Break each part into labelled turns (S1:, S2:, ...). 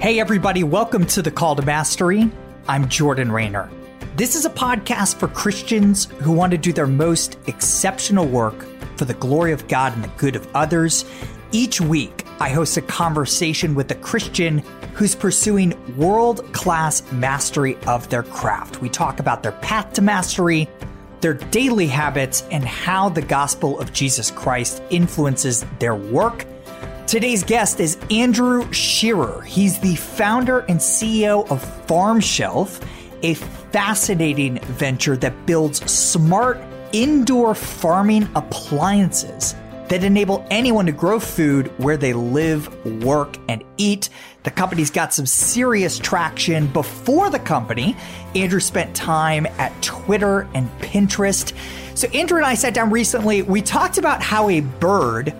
S1: Hey, everybody, welcome to the Call to Mastery. I'm Jordan Raynor. This is a podcast for Christians who want to do their most exceptional work for the glory of God and the good of others. Each week, I host a conversation with a Christian who's pursuing world class mastery of their craft. We talk about their path to mastery, their daily habits, and how the gospel of Jesus Christ influences their work Today's guest is Andrew Shearer. He's the founder and CEO of Farmshelf, a fascinating venture that builds smart indoor farming appliances that enable anyone to grow food where they live, work, and eat. The company's got some serious traction. Before the company, Andrew spent time at Twitter and Pinterest. So, Andrew and I sat down recently. We talked about how a bird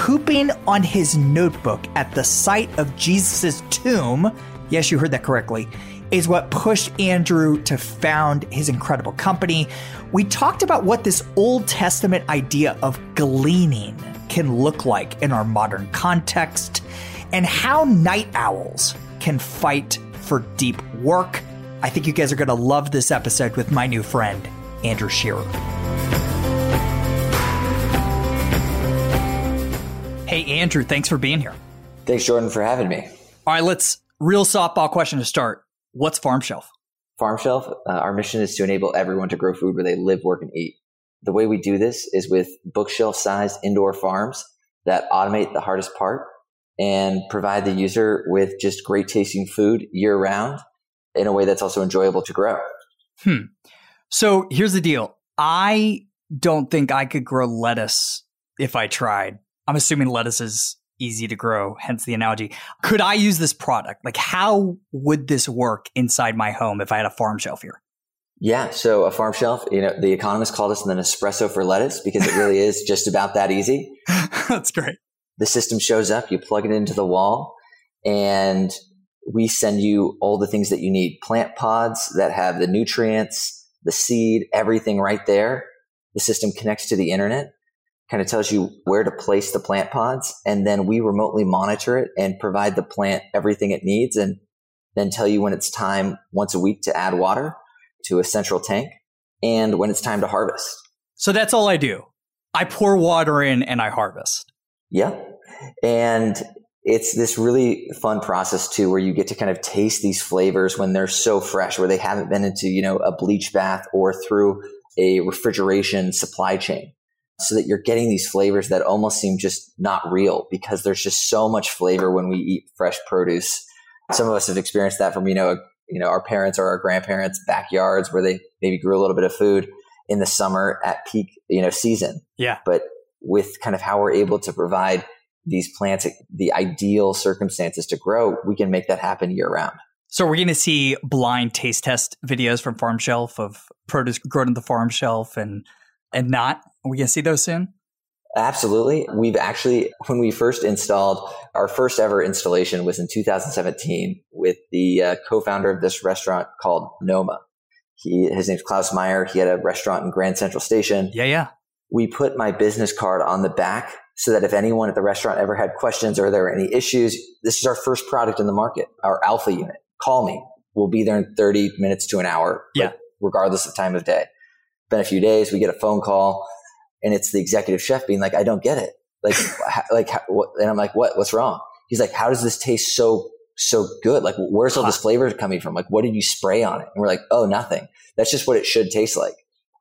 S1: pooping on his notebook at the site of Jesus' tomb, yes, you heard that correctly, is what pushed Andrew to found his incredible company. We talked about what this Old Testament idea of gleaning can look like in our modern context and how night owls can fight for deep work. I think you guys are going to love this episode with my new friend, Andrew Shearer. Hey, Andrew, thanks for being here.
S2: Thanks, Jordan, for having me.
S1: All right, let's real softball question to start. What's Farmshelf?
S2: Farm Shelf, uh, our mission is to enable everyone to grow food where they live, work, and eat. The way we do this is with bookshelf sized indoor farms that automate the hardest part and provide the user with just great tasting food year round in a way that's also enjoyable to grow.
S1: Hmm. So here's the deal I don't think I could grow lettuce if I tried. I'm assuming lettuce is easy to grow, hence the analogy. Could I use this product? Like, how would this work inside my home if I had a farm shelf here?
S2: Yeah, so a farm shelf, you know, the economist called us an espresso for lettuce because it really is just about that easy.
S1: That's great.
S2: The system shows up, you plug it into the wall, and we send you all the things that you need plant pods that have the nutrients, the seed, everything right there. The system connects to the internet kind of tells you where to place the plant pods. And then we remotely monitor it and provide the plant everything it needs and then tell you when it's time once a week to add water to a central tank and when it's time to harvest.
S1: So that's all I do. I pour water in and I harvest.
S2: Yeah. And it's this really fun process too, where you get to kind of taste these flavors when they're so fresh, where they haven't been into, you know, a bleach bath or through a refrigeration supply chain so that you're getting these flavors that almost seem just not real because there's just so much flavor when we eat fresh produce. Some of us have experienced that from, you know, you know, our parents or our grandparents' backyards where they maybe grew a little bit of food in the summer at peak, you know, season.
S1: Yeah.
S2: But with kind of how we're able to provide these plants the ideal circumstances to grow, we can make that happen year round.
S1: So we're going to see blind taste test videos from Farmshelf of produce grown in the farm shelf and and not? Are we going to see those soon?
S2: Absolutely. We've actually, when we first installed, our first ever installation was in 2017 with the uh, co-founder of this restaurant called Noma. He, his name's Claus Meyer. He had a restaurant in Grand Central Station.
S1: Yeah, yeah.
S2: We put my business card on the back so that if anyone at the restaurant ever had questions or there were any issues, this is our first product in the market, our alpha unit. Call me. We'll be there in 30 minutes to an hour.
S1: Yeah.
S2: Regardless of time of day been a few days, we get a phone call and it's the executive chef being like, I don't get it. Like, like, what? And I'm like, what, what's wrong? He's like, how does this taste so, so good? Like, where's all this flavor coming from? Like, what did you spray on it? And we're like, oh, nothing. That's just what it should taste like.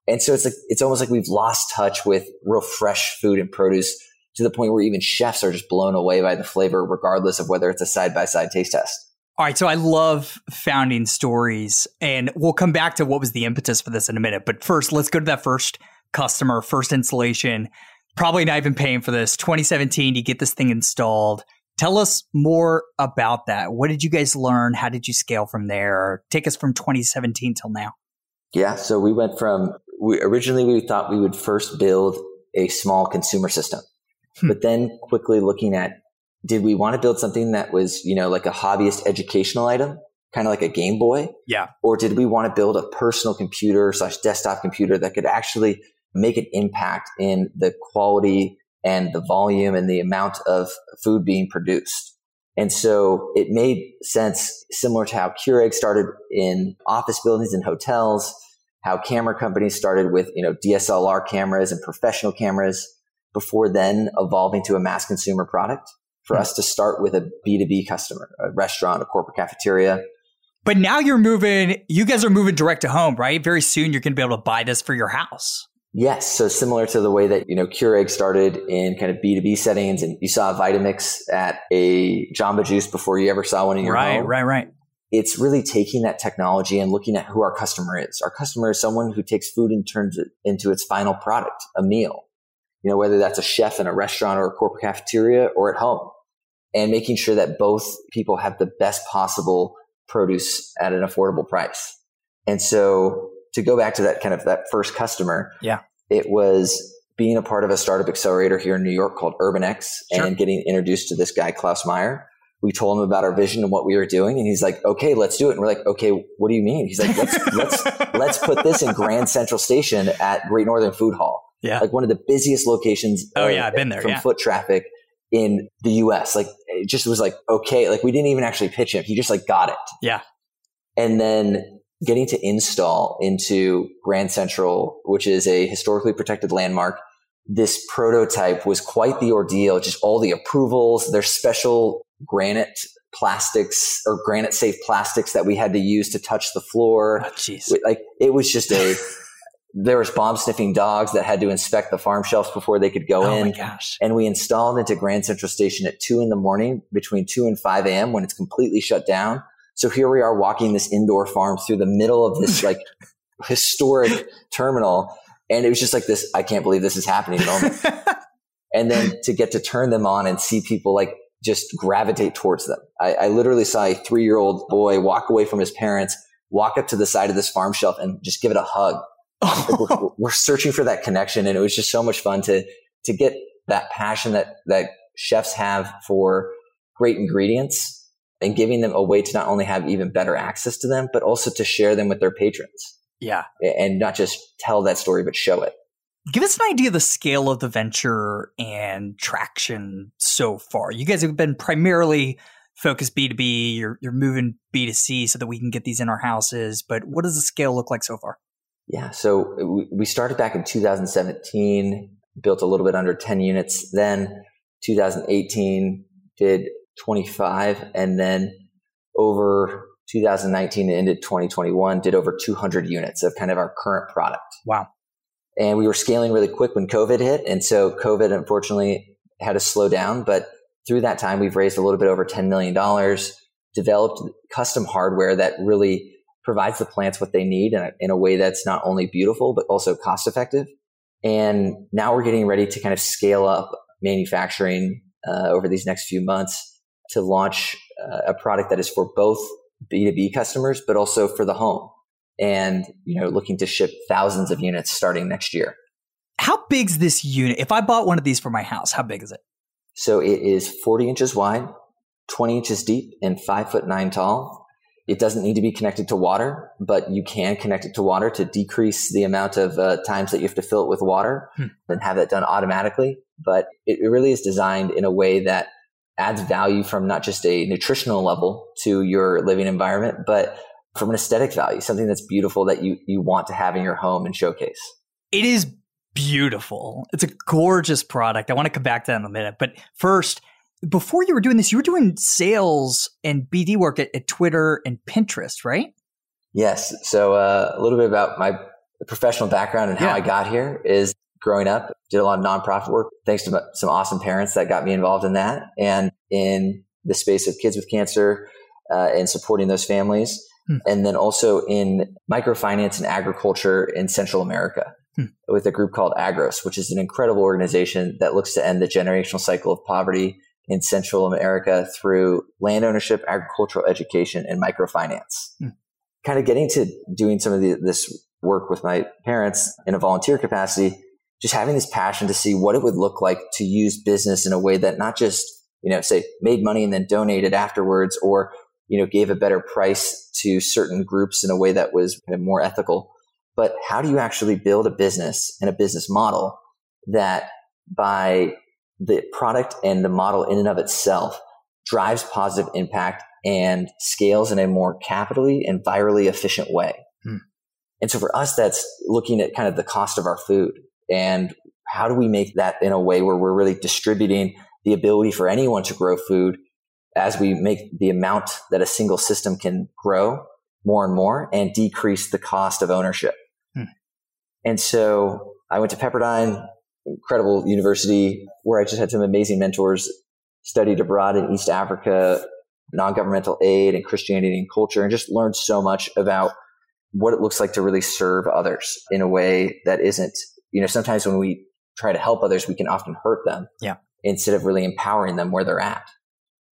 S2: And so it's like, it's almost like we've lost touch with real fresh food and produce to the point where even chefs are just blown away by the flavor, regardless of whether it's a side by side taste test.
S1: All right, so I love founding stories, and we'll come back to what was the impetus for this in a minute. But first, let's go to that first customer, first installation. Probably not even paying for this. 2017, you get this thing installed. Tell us more about that. What did you guys learn? How did you scale from there? Take us from 2017 till now.
S2: Yeah, so we went from we originally we thought we would first build a small consumer system. Hmm. But then quickly looking at did we want to build something that was, you know, like a hobbyist educational item, kind of like a Game Boy?
S1: Yeah.
S2: Or did we want to build a personal computer slash desktop computer that could actually make an impact in the quality and the volume and the amount of food being produced? And so it made sense, similar to how Keurig started in office buildings and hotels, how camera companies started with, you know, DSLR cameras and professional cameras before then evolving to a mass consumer product for mm-hmm. us to start with a B2B customer, a restaurant, a corporate cafeteria.
S1: But now you're moving, you guys are moving direct to home, right? Very soon you're going to be able to buy this for your house.
S2: Yes. So similar to the way that, you know, Keurig started in kind of B2B settings and you saw Vitamix at a Jamba Juice before you ever saw one in your
S1: right,
S2: home.
S1: Right, right, right.
S2: It's really taking that technology and looking at who our customer is. Our customer is someone who takes food and turns it into its final product, a meal. You know, whether that's a chef in a restaurant or a corporate cafeteria or at home and making sure that both people have the best possible produce at an affordable price. And so to go back to that kind of that first customer,
S1: yeah,
S2: it was being a part of a startup accelerator here in New York called UrbanX sure. and getting introduced to this guy, Claus Meyer. We told him about our vision and what we were doing. And he's like, okay, let's do it. And we're like, okay, what do you mean? He's like, let's, let's, let's put this in Grand Central Station at Great Northern Food Hall.
S1: Yeah.
S2: Like one of the busiest locations.
S1: Oh, yeah. I've been there.
S2: From
S1: yeah.
S2: foot traffic in the US. Like it just was like, okay, like we didn't even actually pitch him. He just like got it.
S1: Yeah.
S2: And then getting to install into Grand Central, which is a historically protected landmark. This prototype was quite the ordeal, just all the approvals, there's special granite plastics or granite safe plastics that we had to use to touch the floor.
S1: Oh,
S2: like it was just a there was bomb sniffing dogs that had to inspect the farm shelves before they could go
S1: oh
S2: in.
S1: gosh.
S2: And we installed into Grand Central Station at two in the morning between two and 5 a.m. when it's completely shut down. So here we are walking this indoor farm through the middle of this like historic terminal. And it was just like this, I can't believe this is happening moment. and then to get to turn them on and see people like just gravitate towards them. I, I literally saw a three year old boy walk away from his parents, walk up to the side of this farm shelf and just give it a hug we're, we're, searching for that connection, and it was just so much fun to to get that passion that that chefs have for great ingredients and giving them a way to not only have even better access to them, but also to share them with their patrons.
S1: Yeah,
S2: and not just tell that story, but show it.
S1: Give us an idea of the scale of the venture and traction so far. You guys have been primarily focused B2B, you're, you're moving B2C so that we can get these in our houses. But what does the scale look like so far?
S2: Yeah. So we started back in 2017, built a little bit under 10 units. Then 2018 did 25. And then over 2019 and into 2021 did over 200 units of kind of our current product.
S1: Wow.
S2: And we were scaling really quick when COVID hit. And so COVID unfortunately had to slow down. But through that time, we've raised a little bit over $10 million, developed custom hardware that really provides the plants what they need in a, in a way that's not only beautiful, but also cost effective. And now we're getting ready to kind of scale up manufacturing uh, over these next few months to launch uh, a product that is for both B2B customers, but also for the home. And, you know, looking to ship thousands of units starting next year.
S1: How big's this unit? If I bought one of these for my house, how big is it?
S2: So it is 40 inches wide, 20 inches deep, and five foot nine tall. It doesn't need to be connected to water, but you can connect it to water to decrease the amount of uh, times that you have to fill it with water hmm. and have that done automatically. But it, it really is designed in a way that adds value from not just a nutritional level to your living environment, but from an aesthetic value, something that's beautiful that you, you want to have in your home and showcase.
S1: It is beautiful. It's a gorgeous product. I want to come back to that in a minute. But first, before you were doing this, you were doing sales and BD work at, at Twitter and Pinterest, right?
S2: Yes. So uh, a little bit about my professional background and how yeah. I got here is growing up, did a lot of nonprofit work thanks to some awesome parents that got me involved in that and in the space of kids with cancer uh, and supporting those families. Hmm. And then also in microfinance and agriculture in Central America hmm. with a group called Agros, which is an incredible organization that looks to end the generational cycle of poverty in Central America through land ownership, agricultural education, and microfinance. Hmm. Kind of getting to doing some of the, this work with my parents in a volunteer capacity, just having this passion to see what it would look like to use business in a way that not just, you know, say made money and then donated afterwards or, you know, gave a better price to certain groups in a way that was kind of more ethical. But how do you actually build a business and a business model that by the product and the model in and of itself drives positive impact and scales in a more capitally and virally efficient way. Hmm. And so for us, that's looking at kind of the cost of our food and how do we make that in a way where we're really distributing the ability for anyone to grow food as we make the amount that a single system can grow more and more and decrease the cost of ownership. Hmm. And so I went to Pepperdine, incredible university where I just had some amazing mentors, studied abroad in East Africa, non-governmental aid and Christianity and culture, and just learned so much about what it looks like to really serve others in a way that isn't, you know, sometimes when we try to help others, we can often hurt them.
S1: Yeah.
S2: Instead of really empowering them where they're at.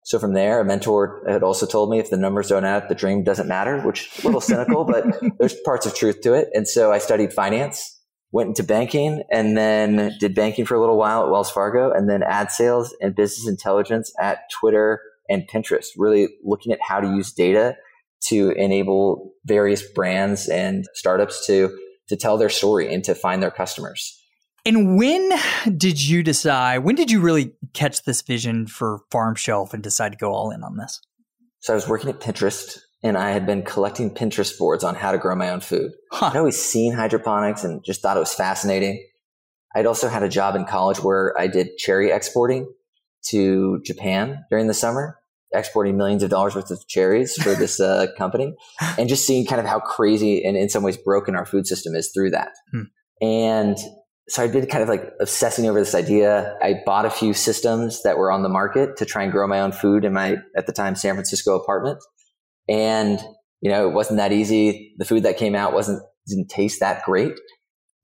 S2: So from there, a mentor had also told me if the numbers don't add up, the dream doesn't matter, which a little cynical, but there's parts of truth to it. And so I studied finance went into banking and then did banking for a little while at Wells Fargo and then ad sales and business intelligence at Twitter and Pinterest, really looking at how to use data to enable various brands and startups to, to tell their story and to find their customers.
S1: And when did you decide, when did you really catch this vision for Farmshelf and decide to go all in on this?
S2: So I was working at Pinterest and I had been collecting Pinterest boards on how to grow my own food. Huh. I'd always seen hydroponics and just thought it was fascinating. I'd also had a job in college where I did cherry exporting to Japan during the summer, exporting millions of dollars worth of cherries for this uh, company, and just seeing kind of how crazy and in some ways broken our food system is through that. Hmm. And so I'd been kind of like obsessing over this idea. I bought a few systems that were on the market to try and grow my own food in my, at the time, San Francisco apartment. And, you know, it wasn't that easy. The food that came out wasn't, didn't taste that great.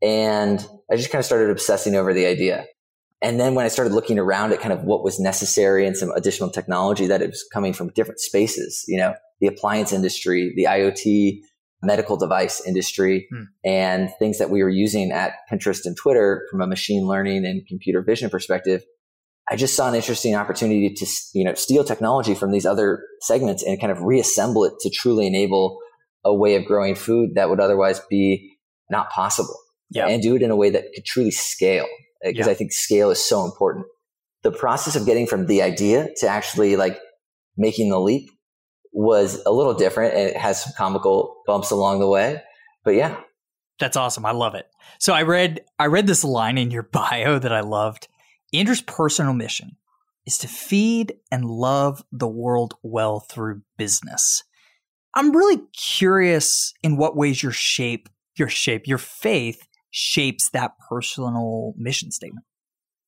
S2: And I just kind of started obsessing over the idea. And then when I started looking around at kind of what was necessary and some additional technology that it was coming from different spaces, you know, the appliance industry, the IoT, medical device industry, hmm. and things that we were using at Pinterest and Twitter from a machine learning and computer vision perspective, I just saw an interesting opportunity to, you know, steal technology from these other segments and kind of reassemble it to truly enable a way of growing food that would otherwise be not possible. Yeah. And do it in a way that could truly scale because yeah. I think scale is so important. The process of getting from the idea to actually like making the leap was a little different and it has some comical bumps along the way. But yeah.
S1: That's awesome. I love it. So I read I read this line in your bio that I loved. Andrew's personal mission is to feed and love the world well through business. I'm really curious in what ways your shape, your shape, your faith shapes that personal mission statement.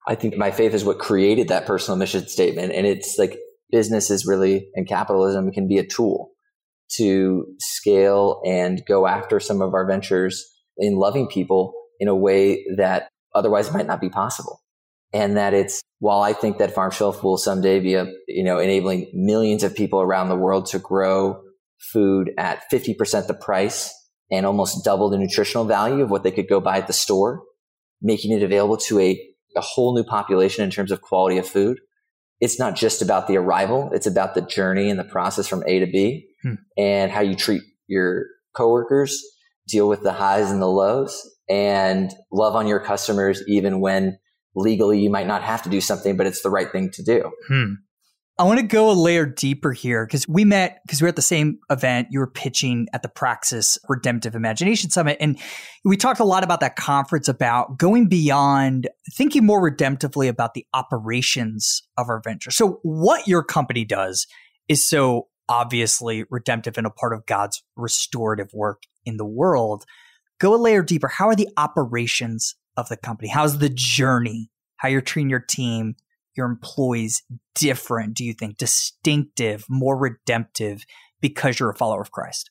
S2: I think my faith is what created that personal mission statement. And it's like business is really, and capitalism can be a tool to scale and go after some of our ventures in loving people in a way that otherwise might not be possible and that it's while I think that Farmshelf will someday be a you know enabling millions of people around the world to grow food at 50% the price and almost double the nutritional value of what they could go buy at the store, making it available to a, a whole new population in terms of quality of food. It's not just about the arrival, it's about the journey and the process from A to B hmm. and how you treat your coworkers, deal with the highs and the lows and love on your customers even when legally you might not have to do something, but it's the right thing to do.
S1: Hmm. I want to go a layer deeper here because we met because we are at the same event. You were pitching at the Praxis Redemptive Imagination Summit. And we talked a lot about that conference about going beyond thinking more redemptively about the operations of our venture. So, what your company does is so obviously redemptive and a part of God's restorative work in the world. Go a layer deeper. How are the operations of the company? How's the journey? How you're treating your team, your employees different? Do you think distinctive, more redemptive because you're a follower of Christ?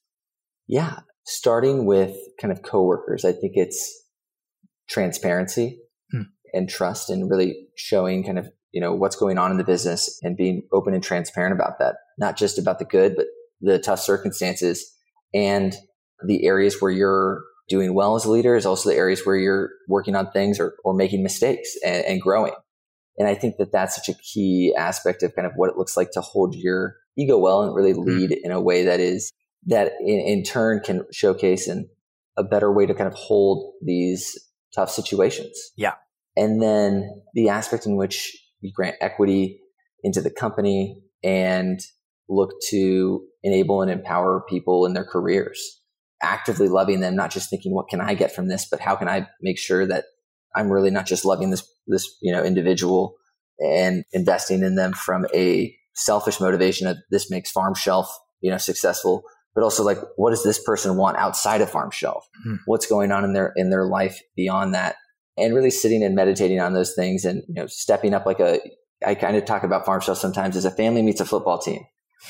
S2: Yeah. Starting with kind of coworkers, I think it's transparency hmm. and trust and really showing kind of you know, what's going on in the business and being open and transparent about that, not just about the good, but the tough circumstances and the areas where you're doing well as a leader is also the areas where you're working on things or, or making mistakes and, and growing. And I think that that's such a key aspect of kind of what it looks like to hold your ego well and really mm-hmm. lead mm-hmm. in a way that is that in, in turn can showcase and a better way to kind of hold these tough situations.
S1: Yeah.
S2: And then the aspect in which you grant equity into the company and look to enable and empower people in their careers, actively loving them, not just thinking, what can I get from this, but how can I make sure that I'm really not just loving this, this, you know, individual and investing in them from a selfish motivation of this makes farm shelf, you know, successful, but also like, what does this person want outside of farm shelf? Mm-hmm. What's going on in their, in their life beyond that? And really sitting and meditating on those things and, you know, stepping up like a, I kind of talk about farm shelf sometimes as a family meets a football team.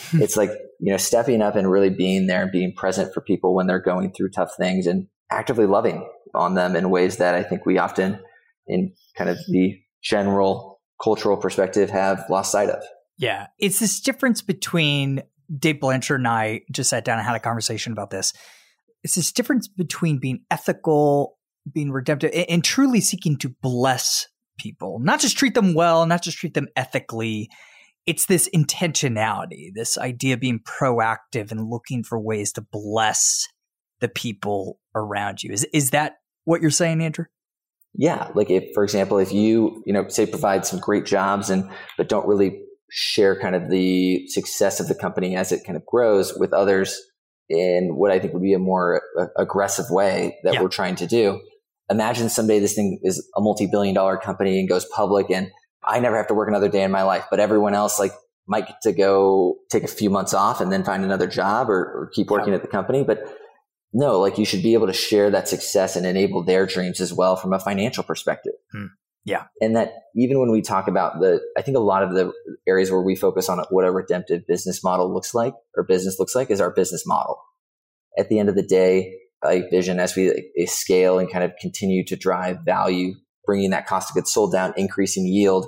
S2: Hmm. it's like, you know, stepping up and really being there and being present for people when they're going through tough things and actively loving on them in ways that I think we often, in kind of the general cultural perspective, have lost sight of.
S1: Yeah. It's this difference between Dave Blanchard and I just sat down and had a conversation about this. It's this difference between being ethical, being redemptive, and truly seeking to bless people, not just treat them well, not just treat them ethically. It's this intentionality, this idea of being proactive and looking for ways to bless the people around you. Is is that what you're saying, Andrew?
S2: Yeah, like if, for example, if you you know say provide some great jobs and but don't really share kind of the success of the company as it kind of grows with others in what I think would be a more uh, aggressive way that yeah. we're trying to do. Imagine someday this thing is a multi-billion dollar company and goes public and I never have to work another day in my life, but everyone else like might get to go take a few months off and then find another job or, or keep working yeah. at the company. But no, like you should be able to share that success and enable their dreams as well from a financial perspective. Hmm.
S1: Yeah.
S2: And that even when we talk about the, I think a lot of the areas where we focus on what a redemptive business model looks like or business looks like is our business model. At the end of the day, like vision as we like, scale and kind of continue to drive value, bringing that cost of goods sold down, increasing yield.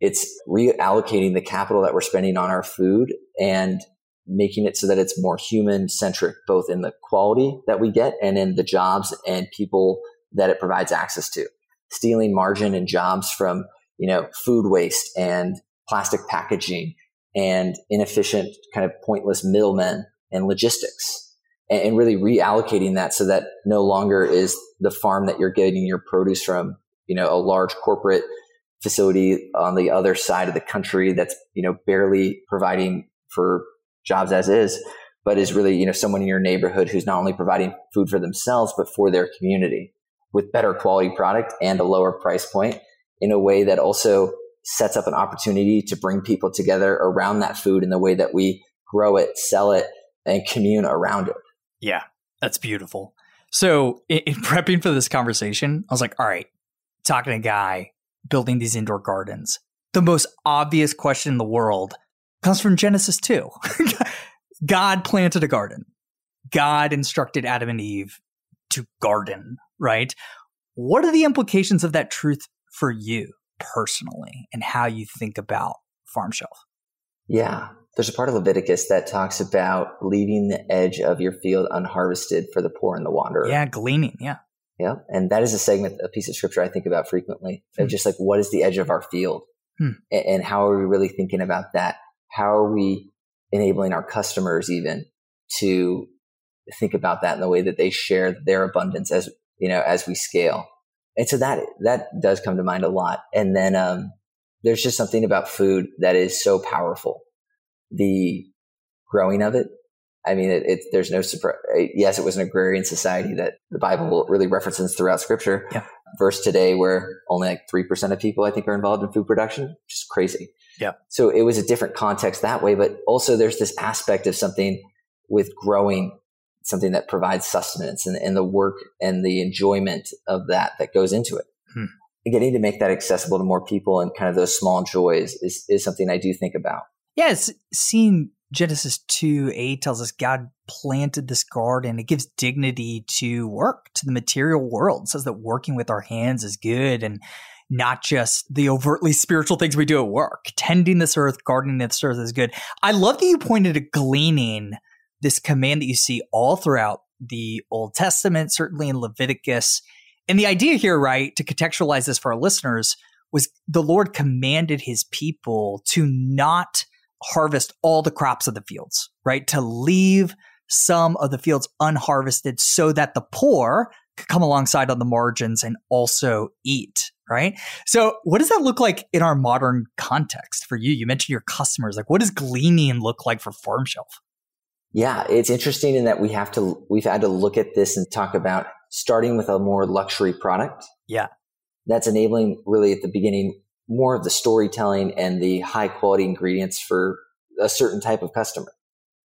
S2: It's reallocating the capital that we're spending on our food and making it so that it's more human centric, both in the quality that we get and in the jobs and people that it provides access to. Stealing margin and jobs from, you know, food waste and plastic packaging and inefficient kind of pointless middlemen and logistics and, really reallocating that so that no longer is the farm that you're getting your produce from, you know, a large corporate facility on the other side of the country that's, you know, barely providing for jobs as is, but is really, you know, someone in your neighborhood who's not only providing food for themselves, but for their community with better quality product and a lower price point in a way that also sets up an opportunity to bring people together around that food in the way that we grow it, sell it, and commune around it.
S1: Yeah, that's beautiful. So, in, in prepping for this conversation, I was like, all right, talking to a guy building these indoor gardens. The most obvious question in the world comes from Genesis 2. God planted a garden. God instructed Adam and Eve to garden, right? What are the implications of that truth for you personally and how you think about farm shelf?
S2: Yeah. There's a part of Leviticus that talks about leaving the edge of your field unharvested for the poor and the wanderer.
S1: Yeah, gleaning. Yeah.
S2: Yeah. And that is a segment, a piece of scripture I think about frequently hmm. just like, what is the edge of our field? Hmm. And how are we really thinking about that? How are we enabling our customers even to think about that in the way that they share their abundance as you know as we scale? And so that that does come to mind a lot. And then um, there's just something about food that is so powerful. The growing of it i mean it, it, there's no surprise yes it was an agrarian society that the bible really references throughout scripture
S1: yeah.
S2: Verse today where only like 3% of people i think are involved in food production just crazy
S1: yeah
S2: so it was a different context that way but also there's this aspect of something with growing something that provides sustenance and, and the work and the enjoyment of that that goes into it. Hmm. Getting to make that accessible to more people and kind of those small joys is, is something I do think about.
S1: Yes, yeah, seeing Genesis 2 8 tells us God planted this garden. It gives dignity to work, to the material world. It says that working with our hands is good. And not just the overtly spiritual things we do at work. Tending this earth, gardening this earth is good. I love that you pointed to gleaning, this command that you see all throughout the Old Testament, certainly in Leviticus. And the idea here, right, to contextualize this for our listeners, was the Lord commanded his people to not harvest all the crops of the fields, right? To leave some of the fields unharvested so that the poor could come alongside on the margins and also eat, right? So, what does that look like in our modern context for you? You mentioned your customers. Like, what does gleaning look like for Farmshelf?
S2: Yeah, it's interesting in that we have to, we've had to look at this and talk about starting with a more luxury product.
S1: Yeah.
S2: That's enabling really at the beginning more of the storytelling and the high quality ingredients for a certain type of customer.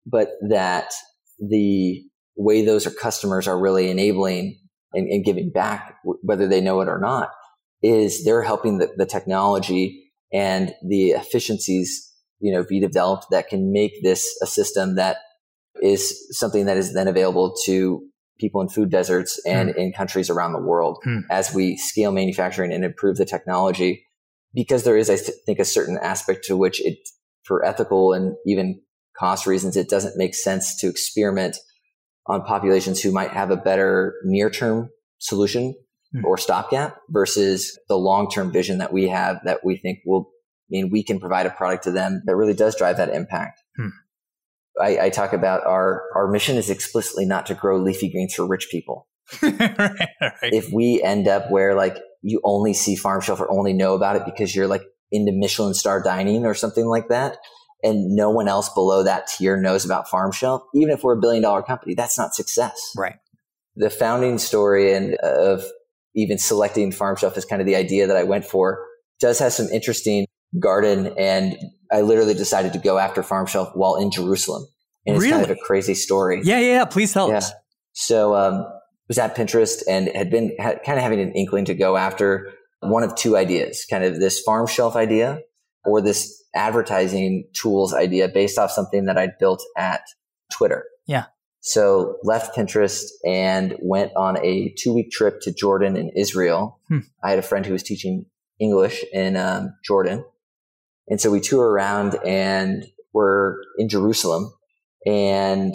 S2: But that the way those are customers are really enabling and, and giving back, whether they know it or not, is they're helping the, the technology and the efficiencies, you know, be developed that can make this a system that is something that is then available to people in food deserts and mm. in countries around the world mm. as we scale manufacturing and improve the technology. Because there is, I th- think, a certain aspect to which it, for ethical and even cost reasons, it doesn't make sense to experiment on populations who might have a better near term solution mm. or stopgap versus the long term vision that we have that we think will mean we can provide a product to them that really does drive that impact. Mm. I, I, talk about our, our mission is explicitly not to grow leafy greens for rich people. right, right. If we end up where like you only see farm shelf or only know about it because you're like into Michelin star dining or something like that, and no one else below that tier knows about farm shelf, even if we're a billion dollar company, that's not success.
S1: Right.
S2: The founding story and of even selecting farm shelf is kind of the idea that I went for does have some interesting garden and I literally decided to go after farm shelf while in Jerusalem. And it's really? kind of a crazy story.
S1: Yeah, yeah, yeah. Please tell yeah. us.
S2: So, um, was at Pinterest and had been had, kind of having an inkling to go after one of two ideas, kind of this farm shelf idea or this advertising tools idea based off something that I'd built at Twitter.
S1: Yeah.
S2: So left Pinterest and went on a two week trip to Jordan and Israel. Hmm. I had a friend who was teaching English in um, Jordan. And so we tour around and we're in Jerusalem and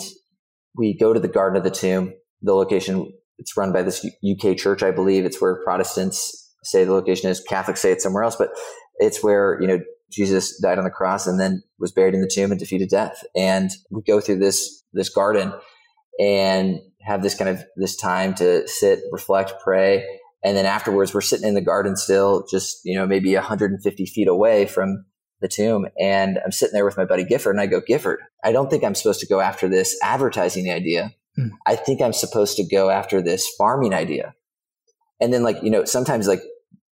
S2: we go to the Garden of the Tomb, the location. It's run by this UK church, I believe. It's where Protestants say the location is. Catholics say it's somewhere else, but it's where, you know, Jesus died on the cross and then was buried in the tomb and defeated death. And we go through this, this garden and have this kind of this time to sit, reflect, pray. And then afterwards, we're sitting in the garden still, just, you know, maybe 150 feet away from the tomb. And I'm sitting there with my buddy Gifford and I go, Gifford, I don't think I'm supposed to go after this advertising idea. Hmm. I think I'm supposed to go after this farming idea. And then like, you know, sometimes like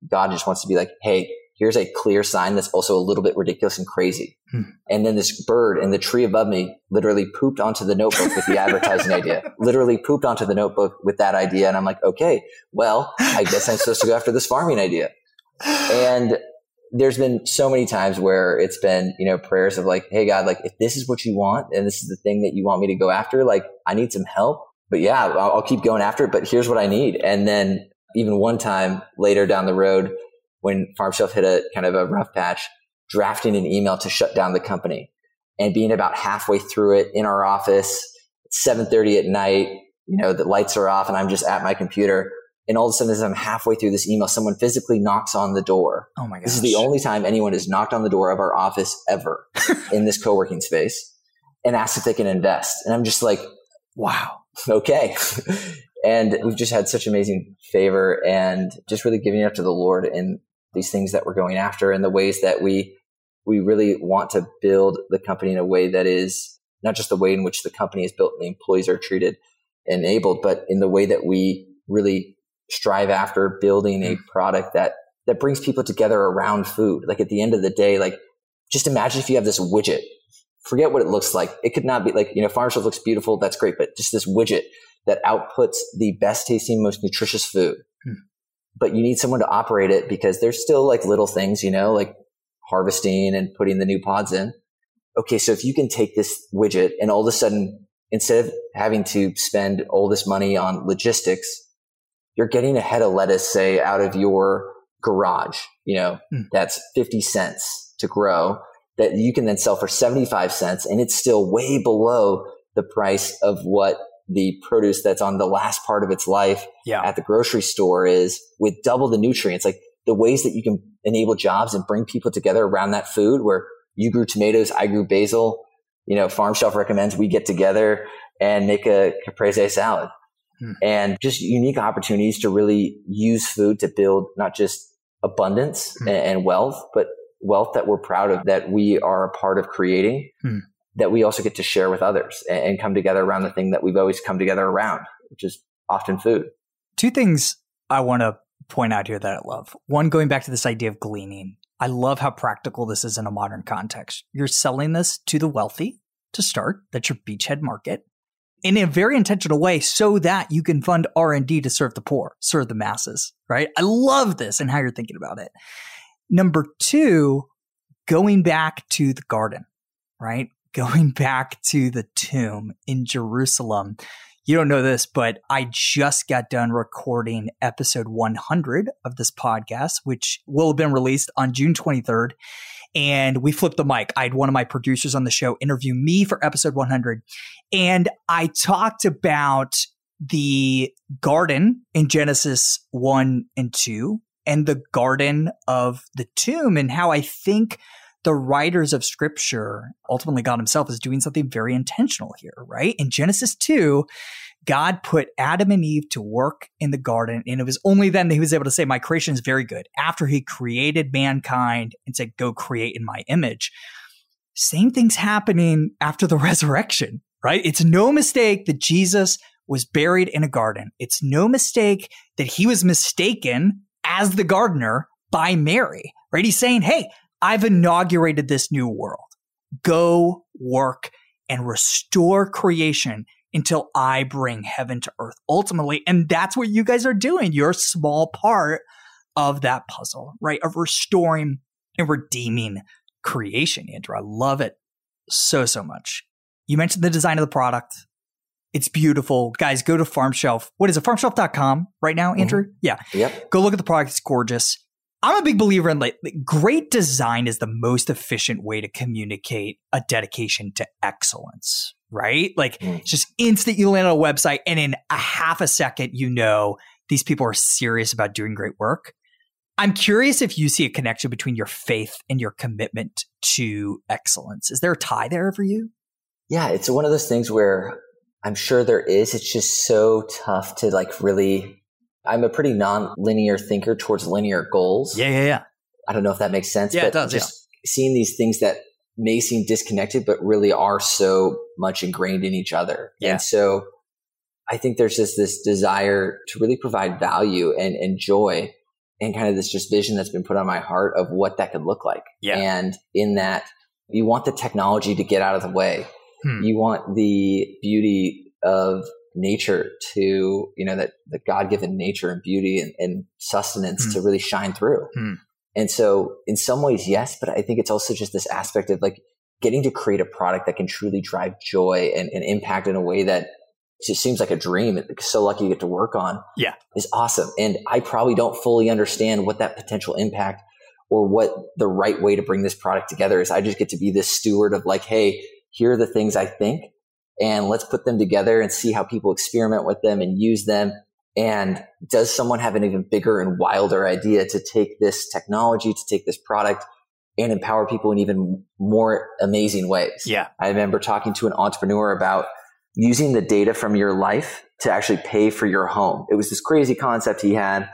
S2: God just wants to be like, Hey, here's a clear sign that's also a little bit ridiculous and crazy. Hmm. And then this bird in the tree above me literally pooped onto the notebook with the advertising idea, literally pooped onto the notebook with that idea. And I'm like, okay, well, I guess I'm supposed to go after this farming idea. And there's been so many times where it's been, you know, prayers of like, Hey God, like if this is what you want and this is the thing that you want me to go after, like I need some help, but yeah, I'll, keep going after it, but here's what I need. And then even one time later down the road, when Farmshelf hit a kind of a rough patch, drafting an email to shut down the company and being about halfway through it in our office, 7.30 at night, you know, the lights are off and I'm just at my computer. And all of a sudden, as I'm halfway through this email, someone physically knocks on the door.
S1: Oh my god!
S2: This is the only time anyone has knocked on the door of our office ever in this co-working space and asked if they can invest. And I'm just like, wow, okay. and we've just had such amazing favor and just really giving it up to the Lord and these things that we're going after and the ways that we we really want to build the company in a way that is not just the way in which the company is built and the employees are treated and enabled, but in the way that we really strive after building a hmm. product that that brings people together around food. Like at the end of the day, like just imagine if you have this widget. Forget what it looks like. It could not be like, you know, farm stuff looks beautiful. That's great. But just this widget that outputs the best tasting, most nutritious food hmm. but you need someone to operate it because there's still like little things, you know, like harvesting and putting the new pods in. Okay. So if you can take this widget and all of a sudden, instead of having to spend all this money on logistics, you're getting a head of lettuce, say, out of your garage, you know, mm. that's 50 cents to grow that you can then sell for 75 cents and it's still way below the price of what the produce that's on the last part of its life yeah. at the grocery store is with double the nutrients. Like the ways that you can enable jobs and bring people together around that food where you grew tomatoes, I grew basil, you know, Farmshelf recommends we get together and make a caprese salad. Hmm. And just unique opportunities to really use food to build not just abundance hmm. and wealth, but wealth that we're proud of that we are a part of creating hmm. that we also get to share with others and, and come together around the thing that we've always come together around, which is often food.
S1: Two things I want to point out here that I love. One, going back to this idea of gleaning. I love how practical this is in a modern context. You're selling this to the wealthy to start. That's your beachhead market in a very intentional way so that you can fund R&D to serve the poor, serve the masses, right? I love this and how you're thinking about it. Number 2, going back to the garden, right? Going back to the tomb in Jerusalem. You don't know this, but I just got done recording episode 100 of this podcast, which will have been released on June 23rd and we flipped the mic. I had one of my producers on the show interview me for episode 100. And I talked about the garden in Genesis 1 and 2 and the garden of the tomb and how I think the writers of scripture, ultimately God himself, is doing something very intentional here, right? In Genesis 2, God put Adam and Eve to work in the garden, and it was only then that he was able to say, My creation is very good. After he created mankind and said, Go create in my image. Same thing's happening after the resurrection, right? It's no mistake that Jesus was buried in a garden. It's no mistake that he was mistaken as the gardener by Mary, right? He's saying, Hey, I've inaugurated this new world. Go work and restore creation until I bring heaven to earth ultimately. And that's what you guys are doing. You're a small part of that puzzle, right? Of restoring and redeeming creation, Andrew. I love it so, so much. You mentioned the design of the product. It's beautiful. Guys, go to Farmshelf. What is it? Farmshelf.com right now, Andrew? Mm-hmm. Yeah.
S2: Yep.
S1: Go look at the product. It's gorgeous. I'm a big believer in like great design is the most efficient way to communicate a dedication to excellence, right? Like mm. just instant you land on a website and in a half a second you know these people are serious about doing great work. I'm curious if you see a connection between your faith and your commitment to excellence. Is there a tie there for you?
S2: Yeah, it's one of those things where I'm sure there is. It's just so tough to like really I'm a pretty non-linear thinker towards linear goals.
S1: Yeah, yeah, yeah.
S2: I don't know if that makes sense.
S1: Yeah,
S2: but
S1: it does.
S2: Just yeah. seeing these things that may seem disconnected, but really are so much ingrained in each other.
S1: Yeah.
S2: And so I think there's just this desire to really provide value and, and joy and kind of this just vision that's been put on my heart of what that could look like.
S1: Yeah.
S2: And in that, you want the technology to get out of the way. Hmm. You want the beauty of nature to you know that the god-given nature and beauty and, and sustenance mm. to really shine through mm. And so in some ways yes but i think it's also just this aspect of like getting to create a product that can truly drive joy and, and impact in a way that just seems like a dream it's so lucky you get to work on
S1: yeah.
S2: is awesome. And i probably don't fully understand what that potential impact or what the right way to bring this product together is. I just get to be this steward of like hey here are the things i think and let's put them together and see how people experiment with them and use them. And does someone have an even bigger and wilder idea to take this technology, to take this product and empower people in even more amazing ways?
S1: Yeah.
S2: I remember talking to an entrepreneur about using the data from your life to actually pay for your home. It was this crazy concept he had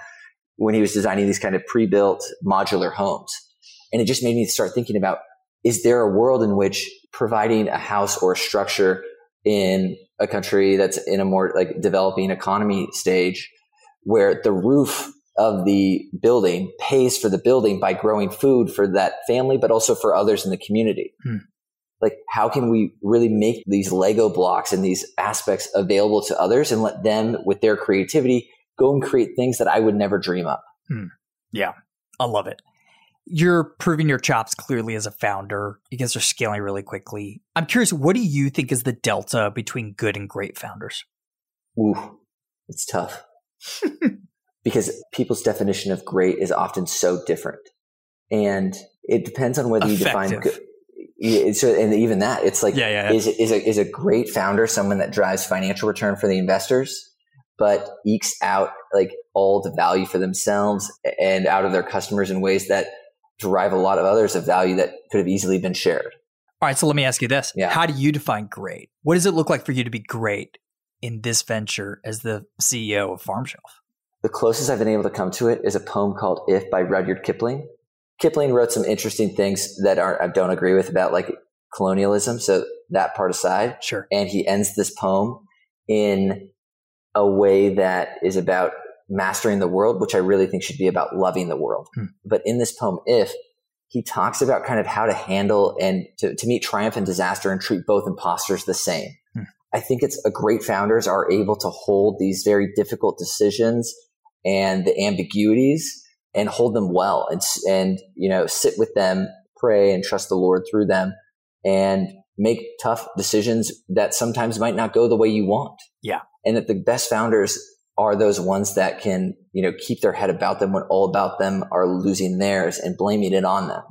S2: when he was designing these kind of pre-built modular homes. And it just made me start thinking about, is there a world in which providing a house or a structure in a country that's in a more like developing economy stage where the roof of the building pays for the building by growing food for that family, but also for others in the community. Hmm. Like, how can we really make these Lego blocks and these aspects available to others and let them, with their creativity, go and create things that I would never dream up?
S1: Hmm. Yeah, I love it you're proving your chops clearly as a founder. You guys are scaling really quickly. I'm curious, what do you think is the delta between good and great founders?
S2: Ooh, it's tough. because people's definition of great is often so different. And it depends on whether
S1: Effective.
S2: you define good. Yeah, so, and even that, it's like,
S1: Yeah, yeah, yeah.
S2: is, is, a, is a great founder someone that drives financial return for the investors, but ekes out like all the value for themselves and out of their customers in ways that derive a lot of others of value that could have easily been shared.
S1: All right, so let me ask you this.
S2: Yeah.
S1: How do you define great? What does it look like for you to be great in this venture as the CEO of Farm Shelf?
S2: The closest I've been able to come to it is a poem called If by Rudyard Kipling. Kipling wrote some interesting things that aren't, I don't agree with about like colonialism. So that part aside,
S1: Sure.
S2: and he ends this poem in a way that is about mastering the world, which I really think should be about loving the world.
S1: Hmm.
S2: But in this poem, If, he talks about kind of how to handle and to, to meet triumph and disaster and treat both imposters the same.
S1: Hmm.
S2: I think it's a great founders are able to hold these very difficult decisions and the ambiguities and hold them well and, and, you know, sit with them, pray and trust the Lord through them and make tough decisions that sometimes might not go the way you want.
S1: Yeah.
S2: And that the best founders are those ones that can, you know, keep their head about them when all about them are losing theirs and blaming it on them.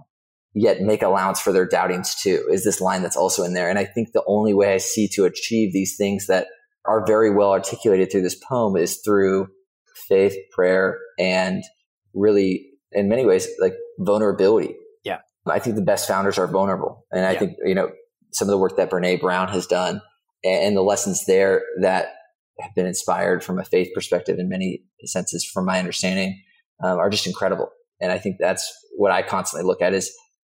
S2: Yet make allowance for their doubtings too, is this line that's also in there. And I think the only way I see to achieve these things that are very well articulated through this poem is through faith, prayer, and really, in many ways, like vulnerability.
S1: Yeah.
S2: I think the best founders are vulnerable. And I
S1: Yeah.
S2: think, you know, some of the work that Brene Brown has done and, and the lessons there that have been inspired from a faith perspective in many senses, from my understanding, um, are just incredible. And I think that's what I constantly look at is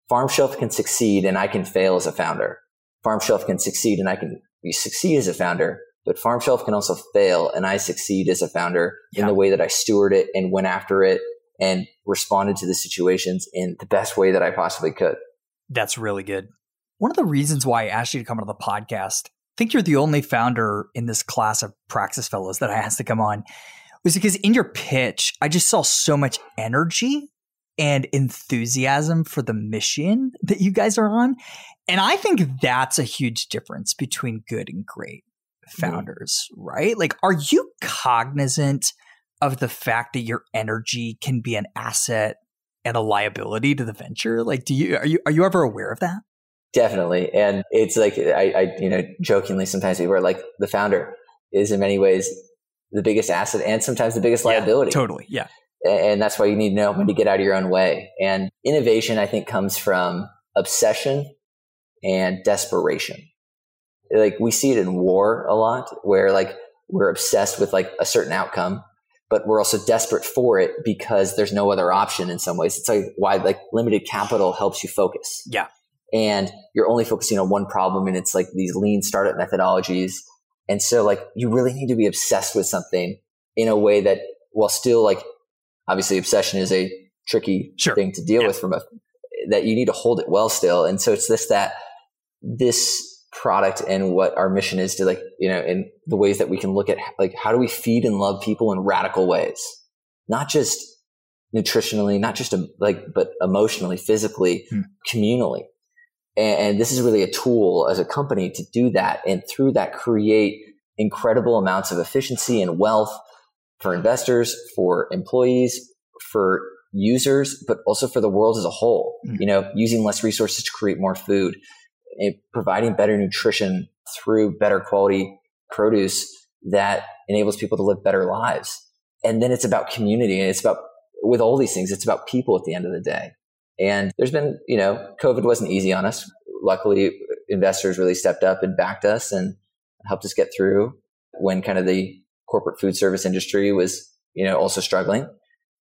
S2: Farmshelf can succeed and I can fail as a founder. Farmshelf can succeed and I can succeed as a founder, but Farmshelf can also fail and I succeed as a founder in the way that I steward it and went after it and responded to the situations in the best way that I possibly could.
S1: That's really good. One of the reasons why I asked you to come on the podcast, think you're the only founder in this class of Praxis Fellows that I asked to come on, was because in your pitch, I just saw so much energy and enthusiasm for the mission that you guys are on. And I think that's a huge difference between good and great mm-hmm. founders, right? Like, are you cognizant of the fact that your energy can be an asset and a liability to the venture? Like, do you are you are you ever aware of that?
S2: Definitely. And it's like, I, I, you know, jokingly sometimes people are like, the founder is in many ways the biggest asset and sometimes the biggest liability.
S1: Totally. Yeah.
S2: And that's why you need to know when to get out of your own way. And innovation, I think, comes from obsession and desperation. Like we see it in war a lot where like we're obsessed with like a certain outcome, but we're also desperate for it because there's no other option in some ways. It's like why like limited capital helps you focus.
S1: Yeah.
S2: And you're only focusing on one problem and it's like these lean startup methodologies. And so like you really need to be obsessed with something in a way that while still like obviously obsession is a tricky
S1: Sure.
S2: thing to deal
S1: Yeah.
S2: with from a that you need to hold it well still. And so it's this that this product and what our mission is to like, you know, in the ways that we can look at like how do we feed and love people in radical ways? Not just nutritionally, not just like, but emotionally, physically,
S1: Hmm.
S2: communally. And, and this is really a tool as a company to do that. And through that, create incredible amounts of efficiency and wealth for investors, for employees, for users, but also for the world as a whole.
S1: Mhm.
S2: You know, using less resources to create more food, and providing better nutrition through better quality produce that enables people to live better lives. And then it's about community and it's about, with all these things, it's about people at the end of the day. And there's been, you know, COVID wasn't easy on us. Luckily, investors really stepped up and backed us and helped us get through when kind of the corporate food service industry was, you know, also struggling.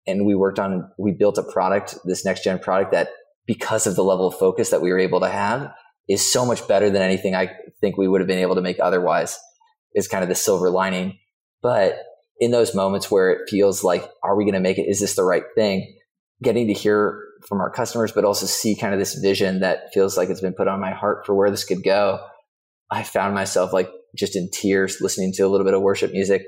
S2: And we worked on, we built a product, this next gen product that because of the level of focus that we were able to have is so much better than anything I think we would have been able to make otherwise is kind of the silver lining. But in those moments where it feels like, are we going to make it? Is this the right thing? Getting to hear from our customers, but also see kind of this vision that feels like it's been put on my heart for where this could go. I found myself like just in tears listening to a little bit of worship music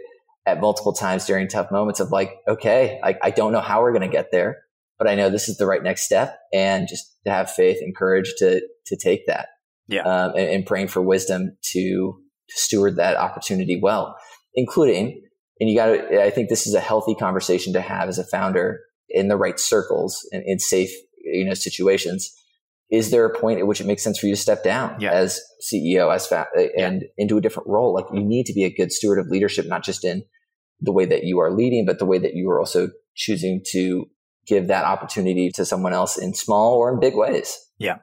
S2: at multiple times during tough moments of like, okay, I, I don't know how we're going to get there, but I know this is the right next step and just to have faith and courage to, to take that.
S1: Yeah.
S2: Um, and, and praying for wisdom to, to steward that opportunity well, including And you got to, I think this is a healthy conversation to have as a founder in the right circles and in safe, you know, situations. Is there a point at which it makes sense for you to step down
S1: Yeah.
S2: as CEO, as fa- uh, and into a different role? Like you need to be a good steward of leadership, not just in the way that you are leading, but the way that you are also choosing to give that opportunity to someone else in small or in big ways. Yeah.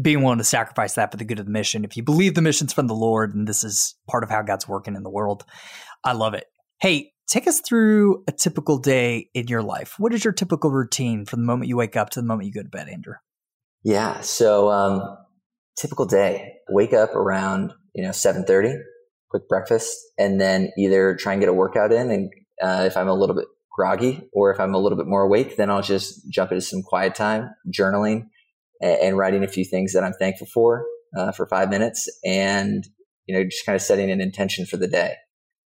S1: Being willing to sacrifice that for the good of the mission. If you believe the mission's from the Lord and this is part of how God's working in the world, I love it. Hey, take us through a typical day in your life. What is your typical routine from the moment you wake up to the moment you go to bed, Andrew?
S2: Yeah. So, um, typical day, wake up around, you know, 730, quick breakfast, and then either try and get a workout in. And, uh, if I'm a little bit groggy or if I'm a little bit more awake, then I'll just jump into some quiet time, journaling and, and writing a few things that I'm thankful for, uh, for five minutes and, you know, just kind of setting an intention for the day.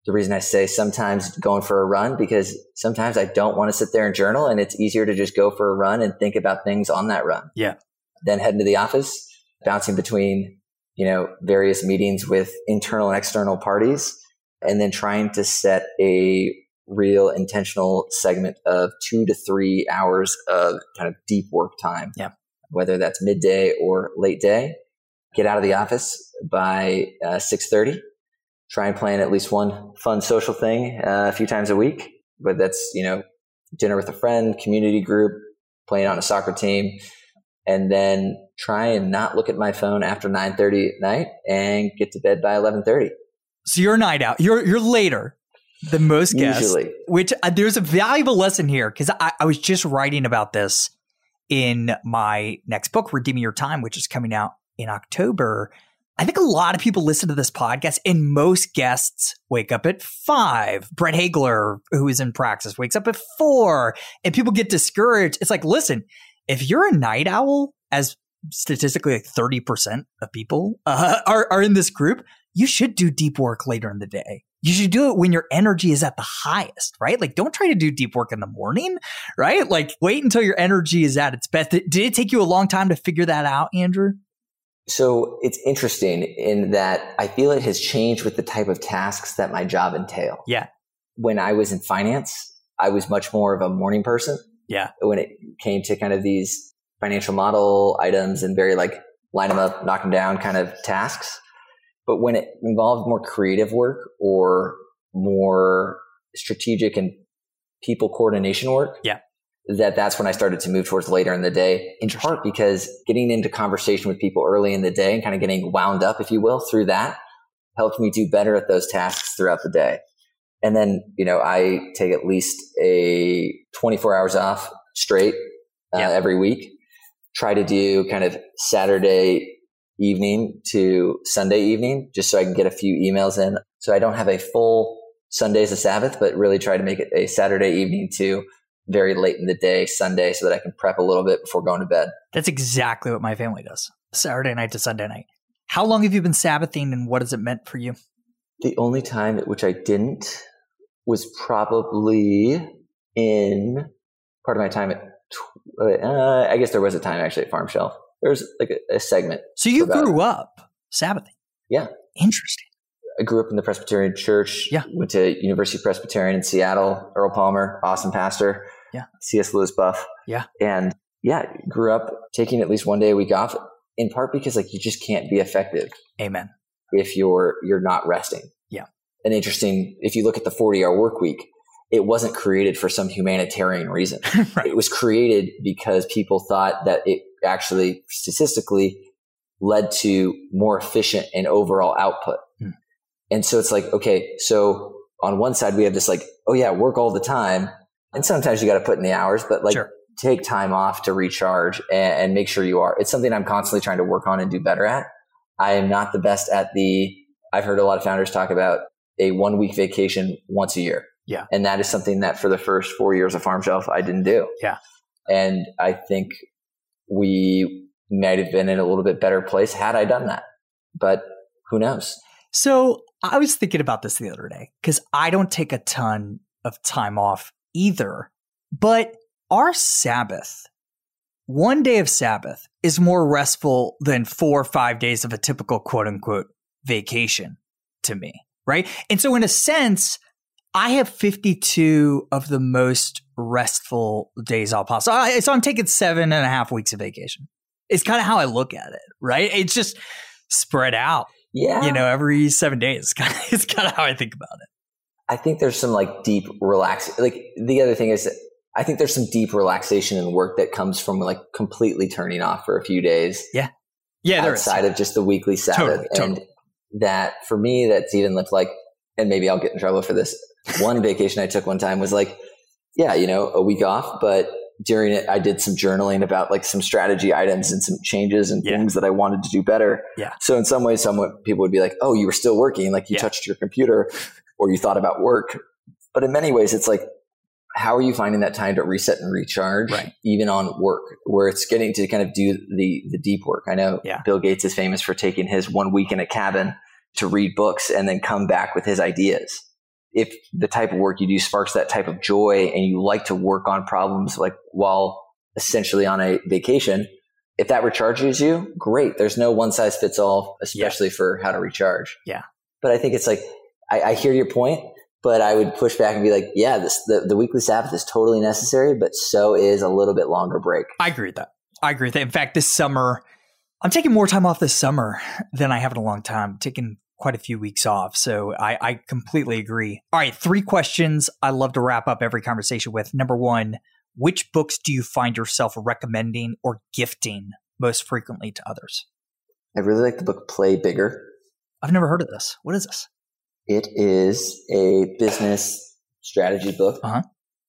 S2: The reason I say sometimes going for a run because sometimes I don't want to sit there and journal and it's easier to just go for a run and think about things on that run Yeah. then heading to the office, bouncing between, you know, various meetings with internal and external parties, and then trying to set a real intentional segment of two to three hours of kind of deep work time.
S1: Yeah.
S2: Whether that's midday or late day, get out of the office by uh, 6.30, try and plan at least one fun social thing uh, a few times a week, But that's, you know, dinner with a friend, community group, playing on a soccer team, and then try and not look at my phone after 9.30 at night and get to bed by 11.30
S1: So you're a night out. You're you're later than most guests.
S2: usually
S1: Which uh, there's a valuable lesson here because I, I was just writing about this in my next book, Redeeming Your Time, which is coming out in October. I think a lot of people listen to this podcast, and most guests wake up at five. Brett Hagler, who is in Praxis, wakes up at four, and people get discouraged. It's like, listen, if you're a night owl, as statistically like 30% of people uh, are, are in this group, you should do deep work later in the day. You should do it when your energy is at the highest, right? Like, don't try to do deep work in the morning, right? Like, wait until your energy is at its best. Did it take you a long time to figure that out, Andrew?
S2: So it's interesting in that i feel it has changed with the type of tasks that my job entail
S1: Yeah.
S2: when i was in finance i was much more of a morning person
S1: Yeah.
S2: when it came to kind of these financial model items and very like line them up, knock them down kind of tasks. But when it involved more creative work or more strategic and people coordination work,
S1: Yeah.
S2: That that's when I started to move towards later in the day. In part because getting into conversation with people early in the day and kind of getting wound up, if you will, through that helped me do better at those tasks throughout the day. And then, you know, I take at least a 24 hours off straight uh,
S1: Yeah.
S2: every week. Try to do kind of Saturday evening to Sunday evening, just so I can get a few emails in. So I don't have a full Sunday as a Sabbath, but really try to make it a Saturday evening to very late in the day, Sunday, so that I can prep a little bit before going to bed.
S1: That's exactly what my family does Saturday night to Sunday night. How long have you been Sabbathing and what has it meant for you?
S2: The only time at which I didn't was probably in part of my time at, uh, I guess there was a time actually at Farmshelf. There was like a, a segment.
S1: So you grew up Sabbathing.
S2: Yeah.
S1: Interesting.
S2: I grew up in the Presbyterian Church.
S1: Yeah.
S2: Went to University Presbyterian in Seattle. Earl Palmer, awesome pastor.
S1: Yeah.
S2: C.S. Lewis buff.
S1: Yeah.
S2: And yeah, grew up taking at least one day a week off. In part because like you just can't be effective
S1: Amen.
S2: if you're you're not resting.
S1: Yeah.
S2: An interesting. If you look at the 40 hour work week, it wasn't created for some humanitarian reason.
S1: right.
S2: It was created because people thought that it actually statistically led to more efficient and overall output.
S1: Hmm.
S2: And so it's like, okay, so on one side we have this like, oh yeah, work all the time. And sometimes you got to put in the hours, but like
S1: Sure.
S2: take time off to recharge and, and make sure you are. It's something I'm constantly trying to work on and do better at. I am not the best at the, I've heard a lot of founders talk about a one week vacation once a year.
S1: Yeah.
S2: And that is something that for the first four years of Farmshelf, I didn't do.
S1: Yeah.
S2: And I think we might have been in a little bit better place had I done that. But who knows?
S1: So I was thinking about this the other day because I don't take a ton of time off either. But our Sabbath, one day of Sabbath, is more restful than four or five days of a typical quote unquote vacation to me. Right. And so, in a sense, I have 52 of the most restful days off possible. So, I, so I'm taking seven and a half weeks of vacation. It's kind of how I look at it, right? It's just spread out.
S2: Yeah.
S1: You know, every seven days. Kind of, it's kind of how I think about it.
S2: I think there's some like deep relax. Like the other thing is, I think there's some deep relaxation in work that comes from like completely turning off for a few days.
S1: Yeah. Yeah.
S2: Outside of just the weekly Sabbath.
S1: Totally, totally.
S2: And that for me, that's even looked like, and maybe I'll get in trouble for this. One vacation I took one time was like, yeah, you know, a week off, but during it, I did some journaling about like some strategy items and some changes and
S1: Yeah.
S2: things that I wanted to do better.
S1: Yeah.
S2: So in some ways, some people would be like, "Oh, you were still working, like you
S1: Yeah.
S2: touched your computer, or you thought about work." But in many ways, it's like, how are you finding that time to reset and recharge,
S1: Right.
S2: even on work, where it's getting to kind of do the the deep work? I know
S1: Yeah.
S2: Bill Gates is famous for taking his one week in a cabin to read books and then come back with his ideas. If the type of work you do sparks that type of joy and you like to work on problems like while essentially on a vacation, if that recharges you, great. There's no one size fits all, especially for how to recharge.
S1: Yeah.
S2: But I think it's like, I, I hear your point, but I would push back and be like, yeah, this, the, the weekly Sabbath is totally necessary, but so is a little bit longer break.
S1: I agree with that. I agree with that. In fact, this summer, I'm taking more time off this summer than I have in a long time. taking quite a few weeks off. So I, I completely agree. All right, three questions I love to wrap up every conversation with. Number one, which books do you find yourself recommending or gifting most frequently to others?
S2: I really like the book Play Bigger.
S1: I've never heard of this. What is this?
S2: It is a business strategy book.
S1: Uh-huh.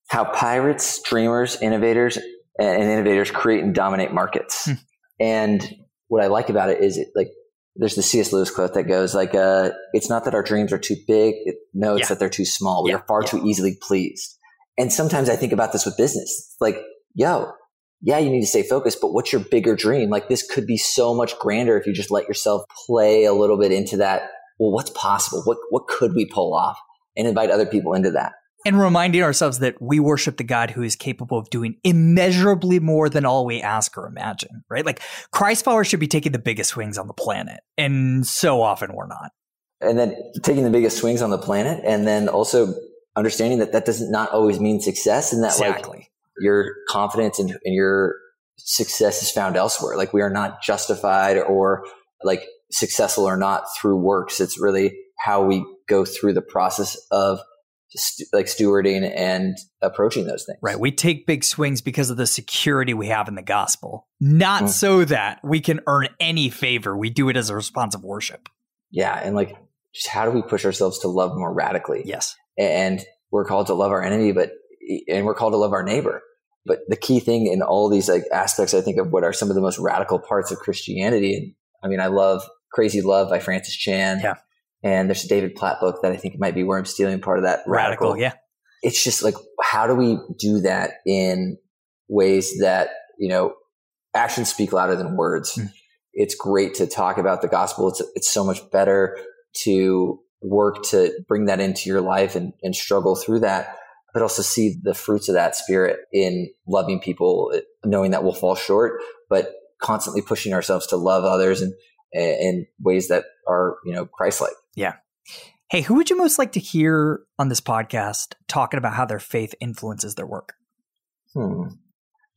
S2: How pirates, dreamers, innovators, and innovators create and dominate markets.
S1: Hmm.
S2: And what I like about it is it like there's the C.S. Lewis quote that goes like, uh, "It's not that our dreams are too big. It, no, it's
S1: Yeah.
S2: that they're too small. We
S1: Yeah.
S2: are far
S1: Yeah.
S2: too easily pleased." And sometimes I think about this with business. Like, yo, yeah, you need to stay focused, but what's your bigger dream? Like, this could be so much grander if you just let yourself play a little bit into that. Well, what's possible? What what could we pull off? And invite other people into that.
S1: And reminding ourselves that we worship the God who is capable of doing immeasurably more than all we ask or imagine, right? Like Christ followers should be taking the biggest swings on the planet. And so often we're not.
S2: and then taking the biggest swings on the planet and then also understanding that that doesn't not always mean success and that like your confidence and, and your success is found elsewhere like we are not justified or like successful or not through works it's really how we go through the process of stu- like stewarding and approaching those things
S1: Right. We take big swings because of the security we have in the gospel, not
S2: Mm.
S1: so that we can earn any favor. We do it as a response of worship.
S2: yeah and like just how do we push ourselves to love more radically
S1: Yes.
S2: and we're called to love our enemy, but and we're called to love our neighbor. But the key thing in all these like aspects, I think of what are some of the most radical parts of Christianity. And I mean, I love Crazy Love by Francis Chan.
S1: Yeah.
S2: And there's a David Platt book that I think might be where I'm stealing part of that
S1: Radical.
S2: radical.
S1: Yeah.
S2: It's just like, how do we do that in ways that, you know, actions speak louder than words?
S1: Hmm.
S2: It's great to talk about the gospel. It's, it's so much better to work to bring that into your life and, and struggle through that, but also see the fruits of that spirit in loving people, knowing that we'll fall short, but constantly pushing ourselves to love others and in ways that are, you know, Christ-like. Yeah.
S1: Hey, who would you most like to hear on this podcast talking about how their faith influences their work?
S2: Hmm.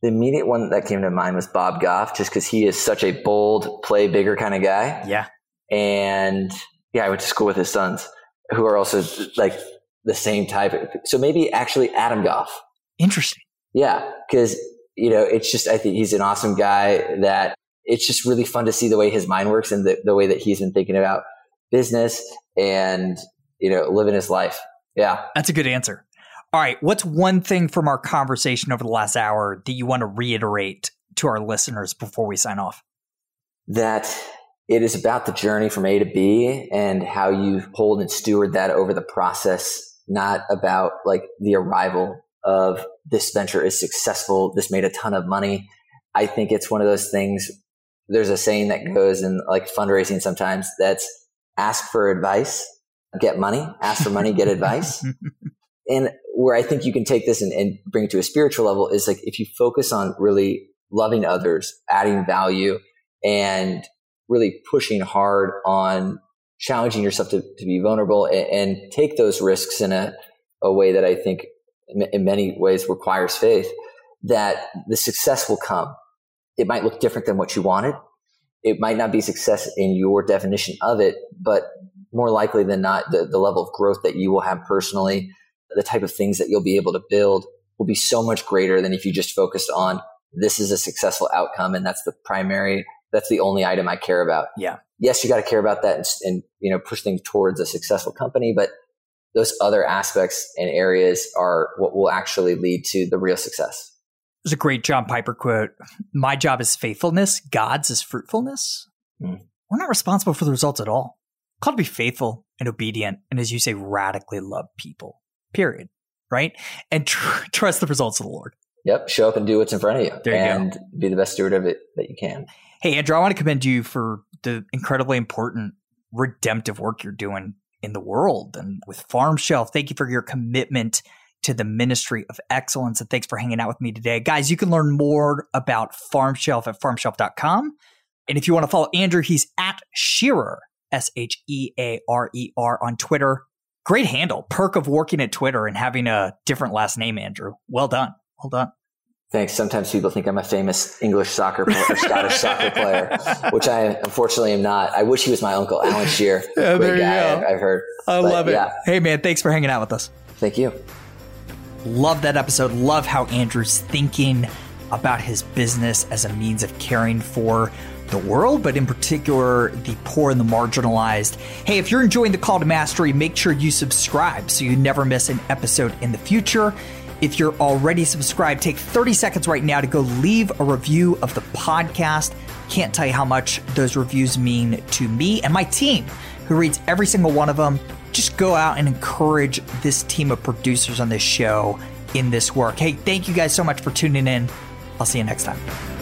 S2: The immediate one that came to mind was Bob Goff, just because he is such a bold, play bigger kind of guy.
S1: Yeah.
S2: And yeah, I went to school with his sons, who are also like the same type. So maybe actually Adam Goff.
S1: Interesting.
S2: Yeah, because you know, it's just I think he's an awesome guy. That it's just really fun to see the way his mind works and the, the way that he's been thinking about business and you know living his life. Yeah.
S1: That's a good answer. All right. What's one thing from our conversation over the last hour that you want to reiterate to our listeners before we sign off?
S2: that it is about the journey from A to B and how you hold and steward that over the process, not about like the arrival of this venture is successful. This made a ton of money. I think it's one of those things. There's a saying that mm-hmm. goes in like fundraising sometimes that's ask for advice, get money, ask for money, get advice. And where I think you can take this and, and bring it to a spiritual level is like if you focus on really loving others, adding value, and really pushing hard on challenging yourself to, to be vulnerable and, and take those risks in a, a way that I think in many ways requires faith, that the success will come. It might look different than what you wanted. It might not be success in your definition of it, but more likely than not, the, the level of growth that you will have personally, the type of things that you'll be able to build will be so much greater than if you just focused on this is a successful outcome and that's the primary, that's the only item I care about.
S1: Yeah.
S2: Yes, you got to care about that and, and, you know, push things towards a successful company, but those other aspects and areas are what will actually lead to the real success.
S1: There's a great John Piper quote My job is faithfulness, God's is fruitfulness. Mm. We're not responsible for the results at all. We're called to be faithful and obedient, and as you say, radically love people, period. Right? And tr- trust the results of the Lord.
S2: Yep. Show up and do what's in front of you.
S1: You
S2: and
S1: go.
S2: be the best steward of it that you can.
S1: Hey, Andrew, I want to commend you for the incredibly important redemptive work you're doing in the world and with Farmshelf. Thank you for your commitment to the ministry of excellence. And thanks for hanging out with me today. Guys, you can learn more about Farmshelf at farmshelf.com. And if you want to follow Andrew, he's at Shearer, S H E A R E R on Twitter. Great handle. Perk of working at Twitter and having a different last name, Andrew. Well done. Well done.
S2: Thanks. Sometimes people think I'm a famous English soccer player or Scottish soccer player, which I unfortunately am not. I wish he was my uncle, Alan Shearer.
S1: Yeah,
S2: Great guy, I've, I've, heard.
S1: I but, love it. Yeah. Hey, man, thanks for hanging out with us.
S2: Thank you.
S1: Love that episode. Love how Andrew's thinking about his business as a means of caring for the world, but in particular, the poor and the marginalized. Hey, if you're enjoying the call to mastery, make sure you subscribe so you never miss an episode in the future. If you're already subscribed, take 30 seconds right now to go leave a review of the podcast. Can't tell you how much those reviews mean to me and my team, who reads every single one of them just go out and encourage this team of producers on this show in this work. Hey, thank you guys so much for tuning in. I'll see you next time.